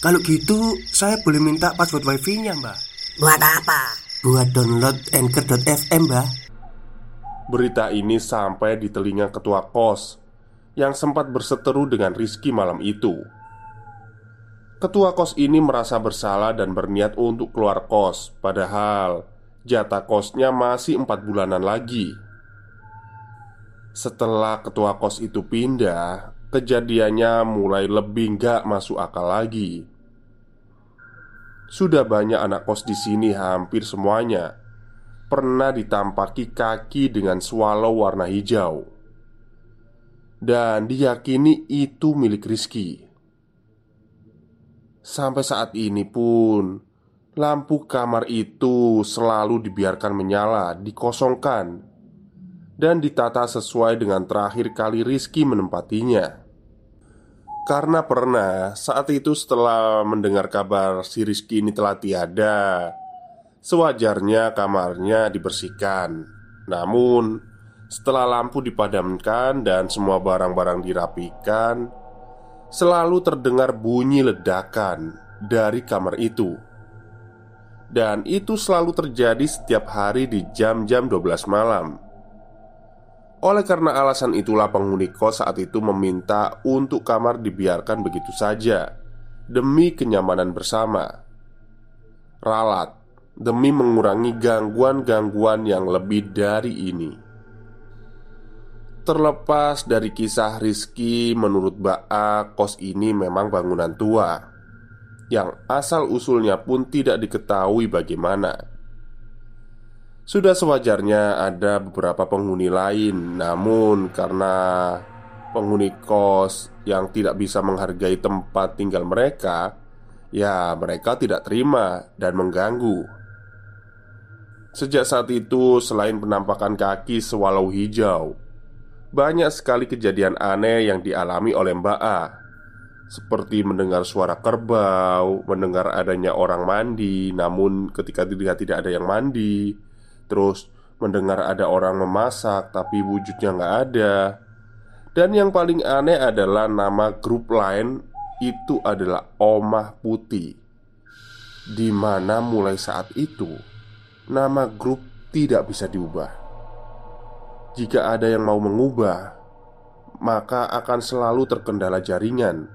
Kalau gitu, saya boleh minta password wifi-nya, Mbak. Buat apa? Buat download Anchor.fm, Mbak. Berita ini sampai di telinga ketua kos yang sempat berseteru dengan Rizky malam itu. Ketua kos ini merasa bersalah dan berniat untuk keluar kos, padahal jatah kosnya masih empat bulanan lagi. Setelah ketua kos itu pindah, kejadiannya mulai lebih nggak masuk akal lagi. Sudah banyak anak kos di sini, hampir semuanya pernah ditampaki kaki dengan swallow warna hijau, dan diyakini itu milik Rizky. Sampai saat ini pun Lampu kamar itu selalu dibiarkan menyala, dikosongkan Dan ditata sesuai dengan terakhir kali Rizky menempatinya Karena pernah saat itu setelah mendengar kabar si Rizky ini telah tiada Sewajarnya kamarnya dibersihkan Namun setelah lampu dipadamkan dan semua barang-barang dirapikan selalu terdengar bunyi ledakan dari kamar itu. Dan itu selalu terjadi setiap hari di jam-jam 12 malam. Oleh karena alasan itulah penghuni kos saat itu meminta untuk kamar dibiarkan begitu saja demi kenyamanan bersama. Ralat demi mengurangi gangguan-gangguan yang lebih dari ini. Terlepas dari kisah Rizky Menurut Ba'a Kos ini memang bangunan tua Yang asal-usulnya pun tidak diketahui bagaimana Sudah sewajarnya ada beberapa penghuni lain Namun karena penghuni kos yang tidak bisa menghargai tempat tinggal mereka Ya mereka tidak terima dan mengganggu. Sejak saat itu selain penampakan kaki sewalau hijau banyak sekali kejadian aneh yang dialami oleh Mbak A. Seperti mendengar suara kerbau Mendengar adanya orang mandi Namun ketika dilihat tidak ada yang mandi Terus mendengar ada orang memasak Tapi wujudnya nggak ada. Dan yang paling aneh adalah nama grup lain Itu adalah Omah Putih. Di mana mulai saat itu Nama grup tidak bisa diubah. Jika ada yang mau mengubah, maka akan selalu terkendala jaringan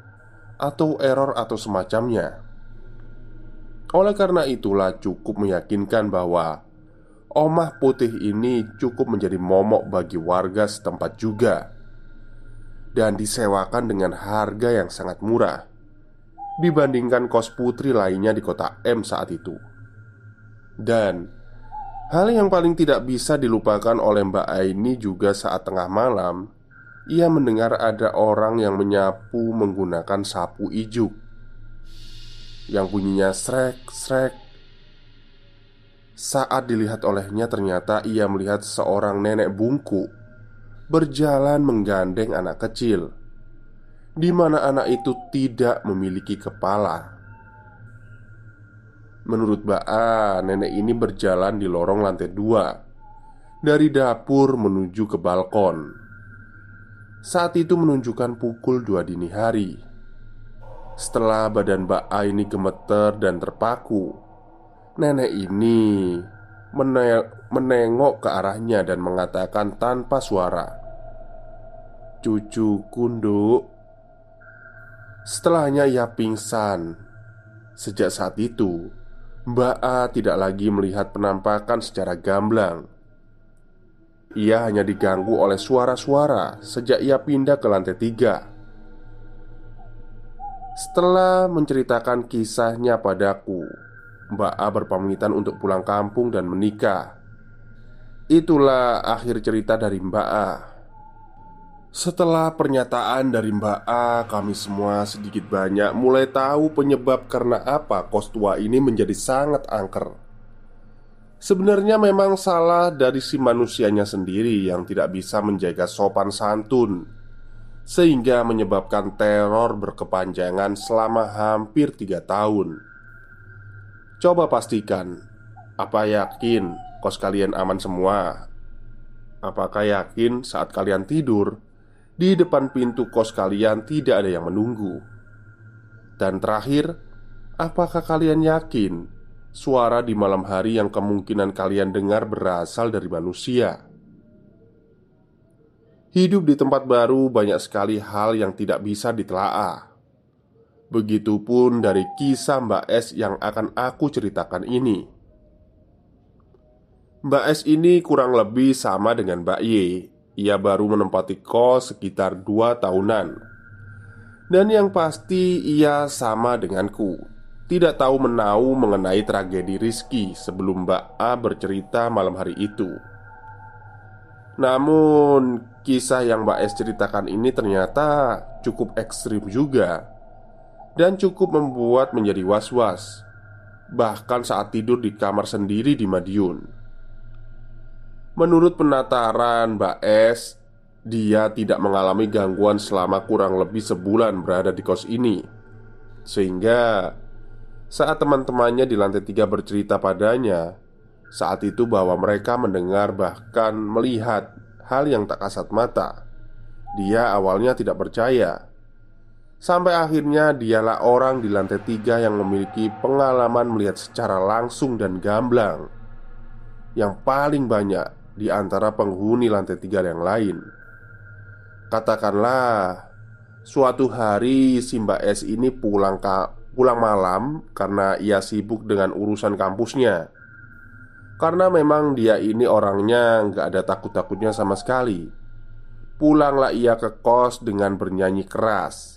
atau error atau semacamnya. Oleh karena itulah, cukup meyakinkan bahwa omah putih ini cukup menjadi momok bagi warga setempat juga, dan disewakan dengan harga yang sangat murah dibandingkan kos putri lainnya di kota M saat itu. Dan Hal yang paling tidak bisa dilupakan oleh Mbak Aini juga saat tengah malam Ia mendengar ada orang yang menyapu menggunakan sapu ijuk Yang bunyinya srek-srek Saat dilihat olehnya ternyata ia melihat seorang nenek bungku Berjalan menggandeng anak kecil di mana anak itu tidak memiliki kepala. Menurut Ba'a, nenek ini berjalan di lorong lantai dua Dari dapur menuju ke balkon. Saat itu menunjukkan pukul dua dini hari. Setelah badan Ba'a ini gemeter dan terpaku Nenek ini menengok ke arahnya dan mengatakan tanpa suara Cucu kunduk Setelahnya ia pingsan Sejak saat itu Mbak A tidak lagi melihat penampakan secara gamblang. Ia hanya diganggu oleh suara-suara sejak ia pindah ke lantai tiga. Setelah menceritakan kisahnya padaku, Mbak A berpamitan untuk pulang kampung dan menikah. Itulah akhir cerita dari Mbak A. Setelah pernyataan dari Mbak A, kami semua sedikit banyak mulai tahu penyebab karena apa kos tua ini menjadi sangat angker. Sebenarnya memang salah dari si manusianya sendiri yang tidak bisa menjaga sopan santun Sehingga menyebabkan teror berkepanjangan selama hampir tiga tahun Coba pastikan Apa yakin kos kalian aman semua? Apakah yakin saat kalian tidur di depan pintu kos kalian tidak ada yang menunggu. Dan terakhir, apakah kalian yakin suara di malam hari yang kemungkinan kalian dengar berasal dari manusia? Hidup di tempat baru banyak sekali hal yang tidak bisa ditelaah. Begitupun dari kisah Mbak S yang akan aku ceritakan ini. Mbak S ini kurang lebih sama dengan Mbak Y. Ia baru menempati kos sekitar dua tahunan. Dan yang pasti ia sama denganku. Tidak tahu menau mengenai tragedi Rizky sebelum Mbak A bercerita malam hari itu. Namun kisah yang Mbak S ceritakan ini ternyata cukup ekstrim juga Dan cukup membuat menjadi was-was Bahkan saat tidur di kamar sendiri di Madiun Menurut penataran Mbak S, dia tidak mengalami gangguan selama kurang lebih sebulan berada di kos ini. Sehingga saat teman-temannya di lantai tiga bercerita padanya, saat itu bahwa mereka mendengar bahkan melihat hal yang tak kasat mata. Dia awalnya tidak percaya. Sampai akhirnya dialah orang di lantai tiga yang memiliki pengalaman melihat secara langsung dan gamblang Yang paling banyak di antara penghuni lantai tiga yang lain. Katakanlah, suatu hari si Mbak S ini pulang ka, pulang malam karena ia sibuk dengan urusan kampusnya. Karena memang dia ini orangnya nggak ada takut-takutnya sama sekali. Pulanglah ia ke kos dengan bernyanyi keras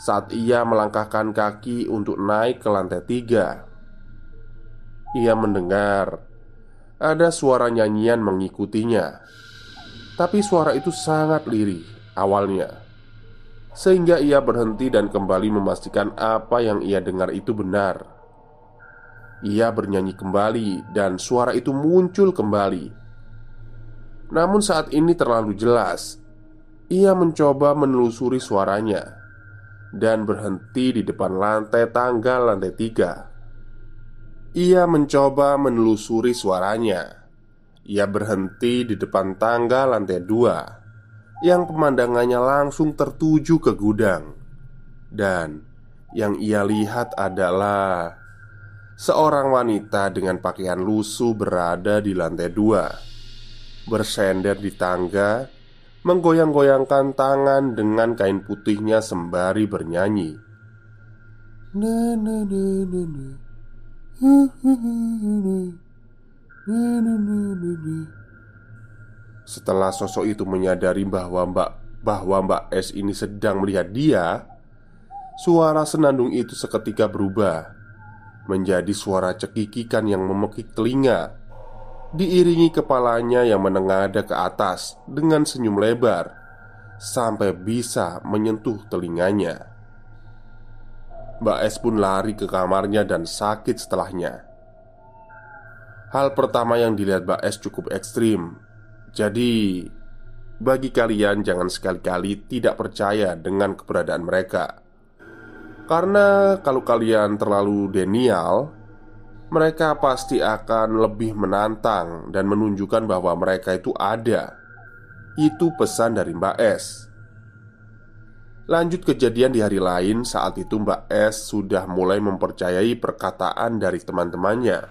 saat ia melangkahkan kaki untuk naik ke lantai tiga. Ia mendengar ada suara nyanyian mengikutinya. Tapi suara itu sangat lirih awalnya. Sehingga ia berhenti dan kembali memastikan apa yang ia dengar itu benar. Ia bernyanyi kembali dan suara itu muncul kembali. Namun saat ini terlalu jelas. Ia mencoba menelusuri suaranya dan berhenti di depan lantai tangga lantai tiga. Ia mencoba menelusuri suaranya. Ia berhenti di depan tangga lantai dua yang pemandangannya langsung tertuju ke gudang, dan yang ia lihat adalah seorang wanita dengan pakaian lusuh berada di lantai dua, bersender di tangga, menggoyang-goyangkan tangan dengan kain putihnya sembari bernyanyi. Na na na na na. Setelah sosok itu menyadari bahwa Mbak bahwa Mbak S ini sedang melihat dia, suara senandung itu seketika berubah menjadi suara cekikikan yang memekik telinga. Diiringi kepalanya yang menengadah ke atas dengan senyum lebar sampai bisa menyentuh telinganya. Mbak S pun lari ke kamarnya dan sakit setelahnya. Hal pertama yang dilihat Mbak S cukup ekstrim. Jadi, bagi kalian jangan sekali-kali tidak percaya dengan keberadaan mereka. Karena kalau kalian terlalu denial, mereka pasti akan lebih menantang dan menunjukkan bahwa mereka itu ada. Itu pesan dari Mbak S. Lanjut kejadian di hari lain, saat itu Mbak S sudah mulai mempercayai perkataan dari teman-temannya,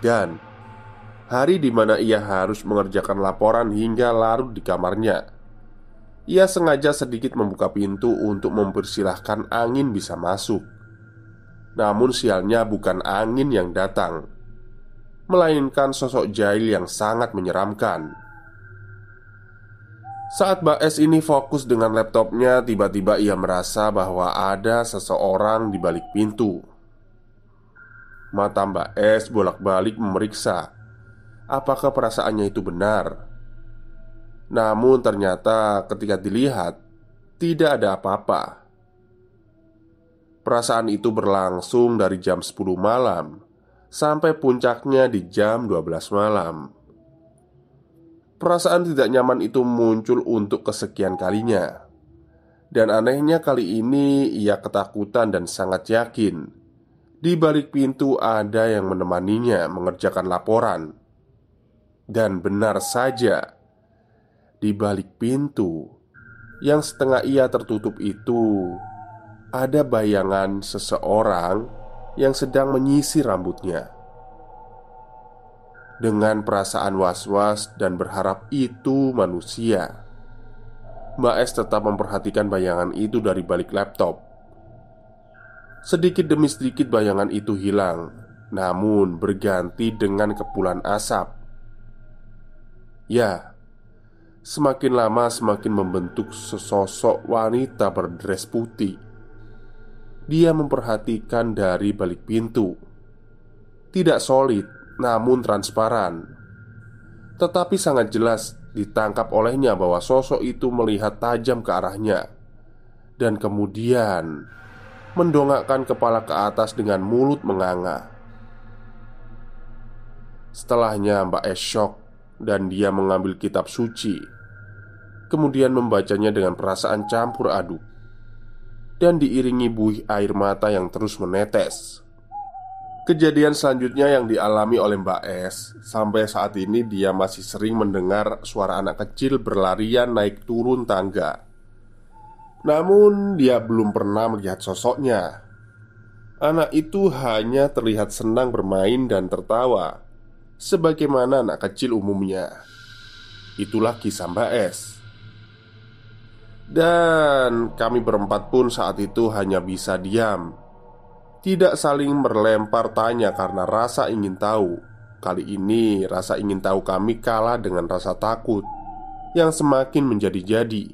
dan hari di mana ia harus mengerjakan laporan hingga larut di kamarnya. Ia sengaja sedikit membuka pintu untuk mempersilahkan angin bisa masuk. Namun sialnya bukan angin yang datang, melainkan sosok jahil yang sangat menyeramkan. Saat Mbak S ini fokus dengan laptopnya, tiba-tiba ia merasa bahwa ada seseorang di balik pintu. Mata Mbak S bolak-balik memeriksa apakah perasaannya itu benar. Namun ternyata ketika dilihat Tidak ada apa-apa Perasaan itu berlangsung dari jam 10 malam Sampai puncaknya di jam 12 malam. Perasaan tidak nyaman itu muncul untuk kesekian kalinya. Dan anehnya kali ini ia ketakutan dan sangat yakin. Di balik pintu ada yang menemaninya mengerjakan laporan. Dan benar saja di balik pintu yang setengah ia tertutup itu, ada bayangan seseorang yang sedang menyisir rambutnya. Dengan perasaan was-was dan berharap itu manusia, Mbak S tetap memperhatikan bayangan itu dari balik laptop. Sedikit demi sedikit bayangan itu hilang, namun berganti dengan kepulan asap. Ya, Semakin lama semakin membentuk sesosok wanita berdres putih Dia memperhatikan dari balik pintu. Tidak solid, namun transparan. Tetapi sangat jelas ditangkap olehnya bahwa sosok itu melihat tajam ke arahnya. Dan kemudian Mendongakkan kepala ke atas dengan mulut menganga. Setelahnya Mbak Es shock Dan dia mengambil kitab suci. Kemudian membacanya dengan perasaan campur aduk, dan diiringi buih air mata yang terus menetes. Kejadian selanjutnya yang dialami oleh Mbak S Sampai saat ini dia masih sering mendengar suara anak kecil berlarian naik turun tangga. Namun dia belum pernah melihat sosoknya. Anak itu hanya terlihat senang bermain dan tertawa Sebagaimana anak kecil umumnya. Itulah kisah Mbak S dan kami berempat pun saat itu hanya bisa diam. Tidak saling melempar tanya karena rasa ingin tahu. Kali ini rasa ingin tahu kami kalah dengan rasa takut Yang semakin menjadi-jadi.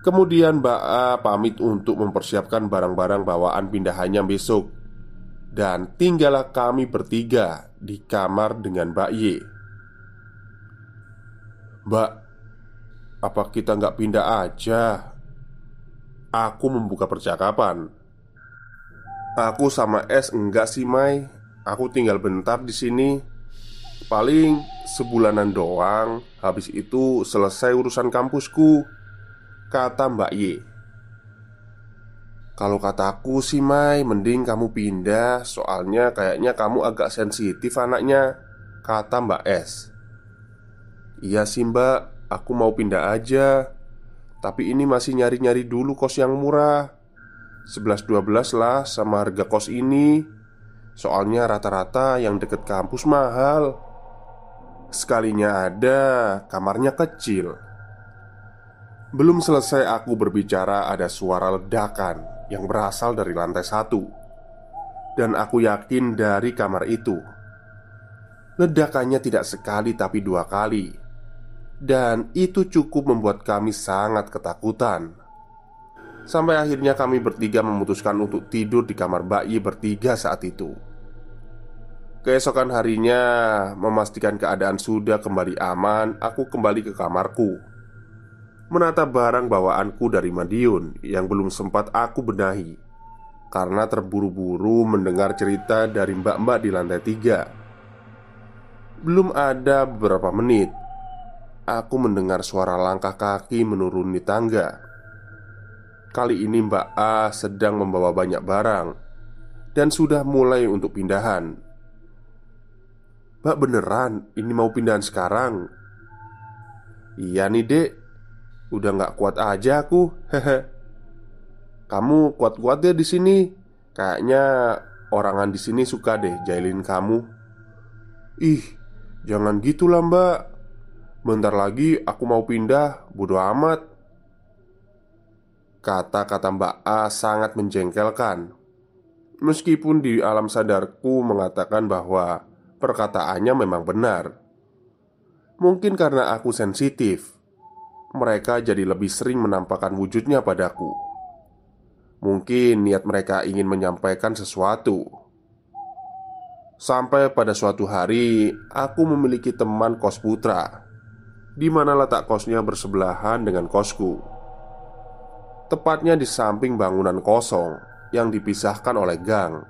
Kemudian Mbak A pamit untuk mempersiapkan barang-barang bawaan pindahannya besok. Dan tinggallah kami bertiga di kamar dengan Mbak Y. Mbak, apa kita nggak pindah aja? Aku membuka percakapan. Aku sama S enggak sih, Mai. Aku tinggal bentar di sini. Paling sebulanan doang. Habis itu selesai urusan kampusku. Kata Mbak Y. Kalau kataku sih Mai, mending kamu pindah Soalnya kayaknya kamu agak sensitif anaknya Kata Mbak S Iya sih mbak Aku mau pindah aja. Tapi ini masih nyari-nyari dulu kos yang murah. 11-12 lah sama harga kos ini. Soalnya rata-rata yang deket kampus mahal. Sekalinya ada, kamarnya kecil. Belum selesai aku berbicara ada suara ledakan Yang berasal dari lantai satu. Dan aku yakin dari kamar itu. Ledakannya tidak sekali tapi dua kali dan itu cukup membuat kami sangat ketakutan. Sampai akhirnya kami bertiga memutuskan untuk tidur di kamar bayi bertiga saat itu. Keesokan harinya Memastikan keadaan sudah kembali aman Aku kembali ke kamarku. Menata barang bawaanku dari Madiun Yang belum sempat aku benahi Karena terburu-buru mendengar cerita dari mbak-mbak di lantai tiga. Belum ada beberapa menit aku mendengar suara langkah kaki menuruni tangga. Kali ini Mbak A sedang membawa banyak barang dan sudah mulai untuk pindahan. Mbak beneran ini mau pindahan sekarang? Iya nih dek Udah gak kuat aja aku Hehe Kamu kuat-kuat ya di sini. Kayaknya orangan di sini suka deh jailin kamu Ih, jangan gitu lah mbak Bentar lagi aku mau pindah, bodo amat. Kata-kata Mbak A sangat menjengkelkan. Meskipun di alam sadarku mengatakan bahwa perkataannya memang benar. Mungkin karena aku sensitif Mereka jadi lebih sering menampakkan wujudnya padaku. Mungkin niat mereka ingin menyampaikan sesuatu. Sampai pada suatu hari, aku memiliki teman kos putra di mana letak kosnya bersebelahan dengan kosku. Tepatnya di samping bangunan kosong yang dipisahkan oleh gang.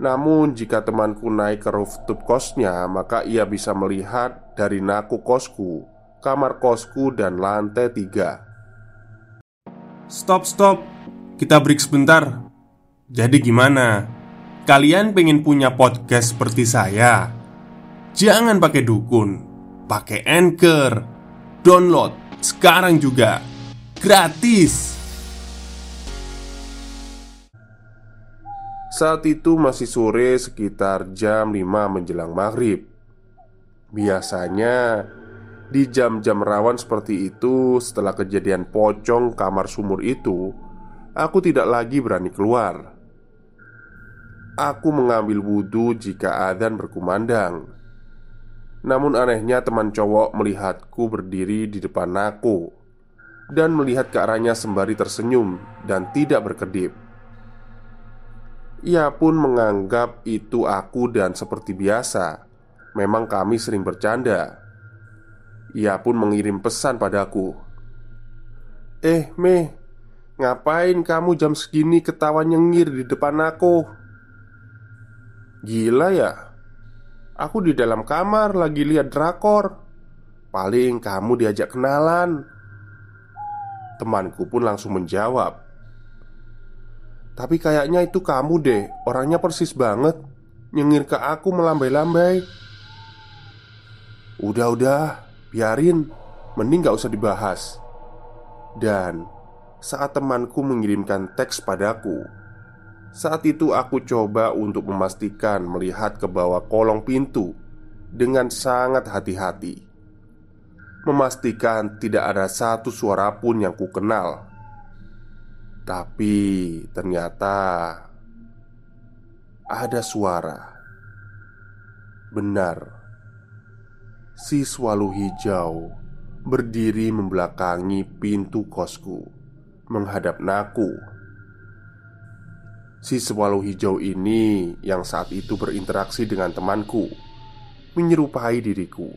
Namun, jika temanku naik ke rooftop kosnya, maka ia bisa melihat dari naku kosku, kamar kosku, dan lantai tiga. Stop, stop. Kita break sebentar. Jadi gimana? Kalian pengen punya podcast seperti saya? Jangan pakai dukun, pakai Anchor. Download sekarang juga. Gratis. Saat itu masih sore sekitar jam 5 menjelang maghrib Biasanya di jam-jam rawan seperti itu setelah kejadian pocong kamar sumur itu Aku tidak lagi berani keluar Aku mengambil wudhu jika adzan berkumandang Namun anehnya teman cowok melihatku berdiri di depan aku Dan melihat ke arahnya sembari tersenyum dan tidak berkedip. Ia pun menganggap itu aku dan seperti biasa. Memang kami sering bercanda. Ia pun mengirim pesan padaku. Eh Meh Ngapain kamu jam segini ketawa nyengir di depan aku? Gila ya Aku di dalam kamar lagi lihat drakor. Paling kamu diajak kenalan. Temanku pun langsung menjawab. Tapi kayaknya itu kamu deh Orangnya persis banget. Nyengir ke aku melambai-lambai. Udah-udah Biarin. Mending gak usah dibahas. Dan Saat temanku mengirimkan teks padaku Saat itu aku coba untuk memastikan Melihat ke bawah kolong pintu Dengan sangat hati-hati Memastikan tidak ada satu suara pun yang ku kenal tapi ternyata ada suara. Benar, si swalu hijau berdiri membelakangi pintu kosku, menghadap naku. Si swalu hijau ini yang saat itu berinteraksi dengan temanku, menyerupai diriku.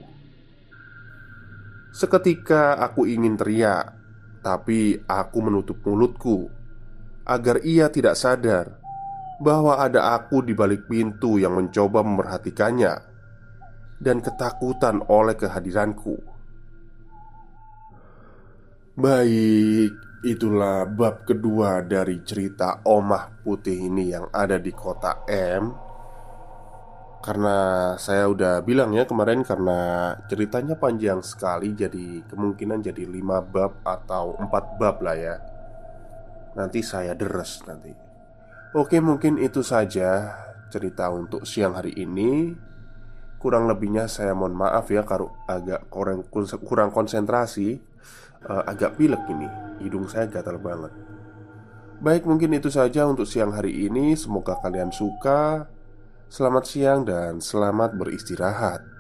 Seketika aku ingin teriak, tapi aku menutup mulutku agar ia tidak sadar bahwa ada aku di balik pintu yang mencoba memerhatikannya dan ketakutan oleh kehadiranku. Baik, itulah bab kedua dari cerita Omah Putih ini yang ada di kota M. Karena saya udah bilang ya kemarin karena ceritanya panjang sekali jadi kemungkinan jadi 5 bab atau 4 bab lah ya. Nanti saya deres nanti. Oke mungkin itu saja cerita untuk siang hari ini. Kurang lebihnya saya mohon maaf ya Kalau agak kurang, konsentrasi uh, Agak pilek ini. Hidung saya gatal banget. Baik mungkin itu saja untuk siang hari ini. Semoga kalian suka. Selamat siang dan selamat beristirahat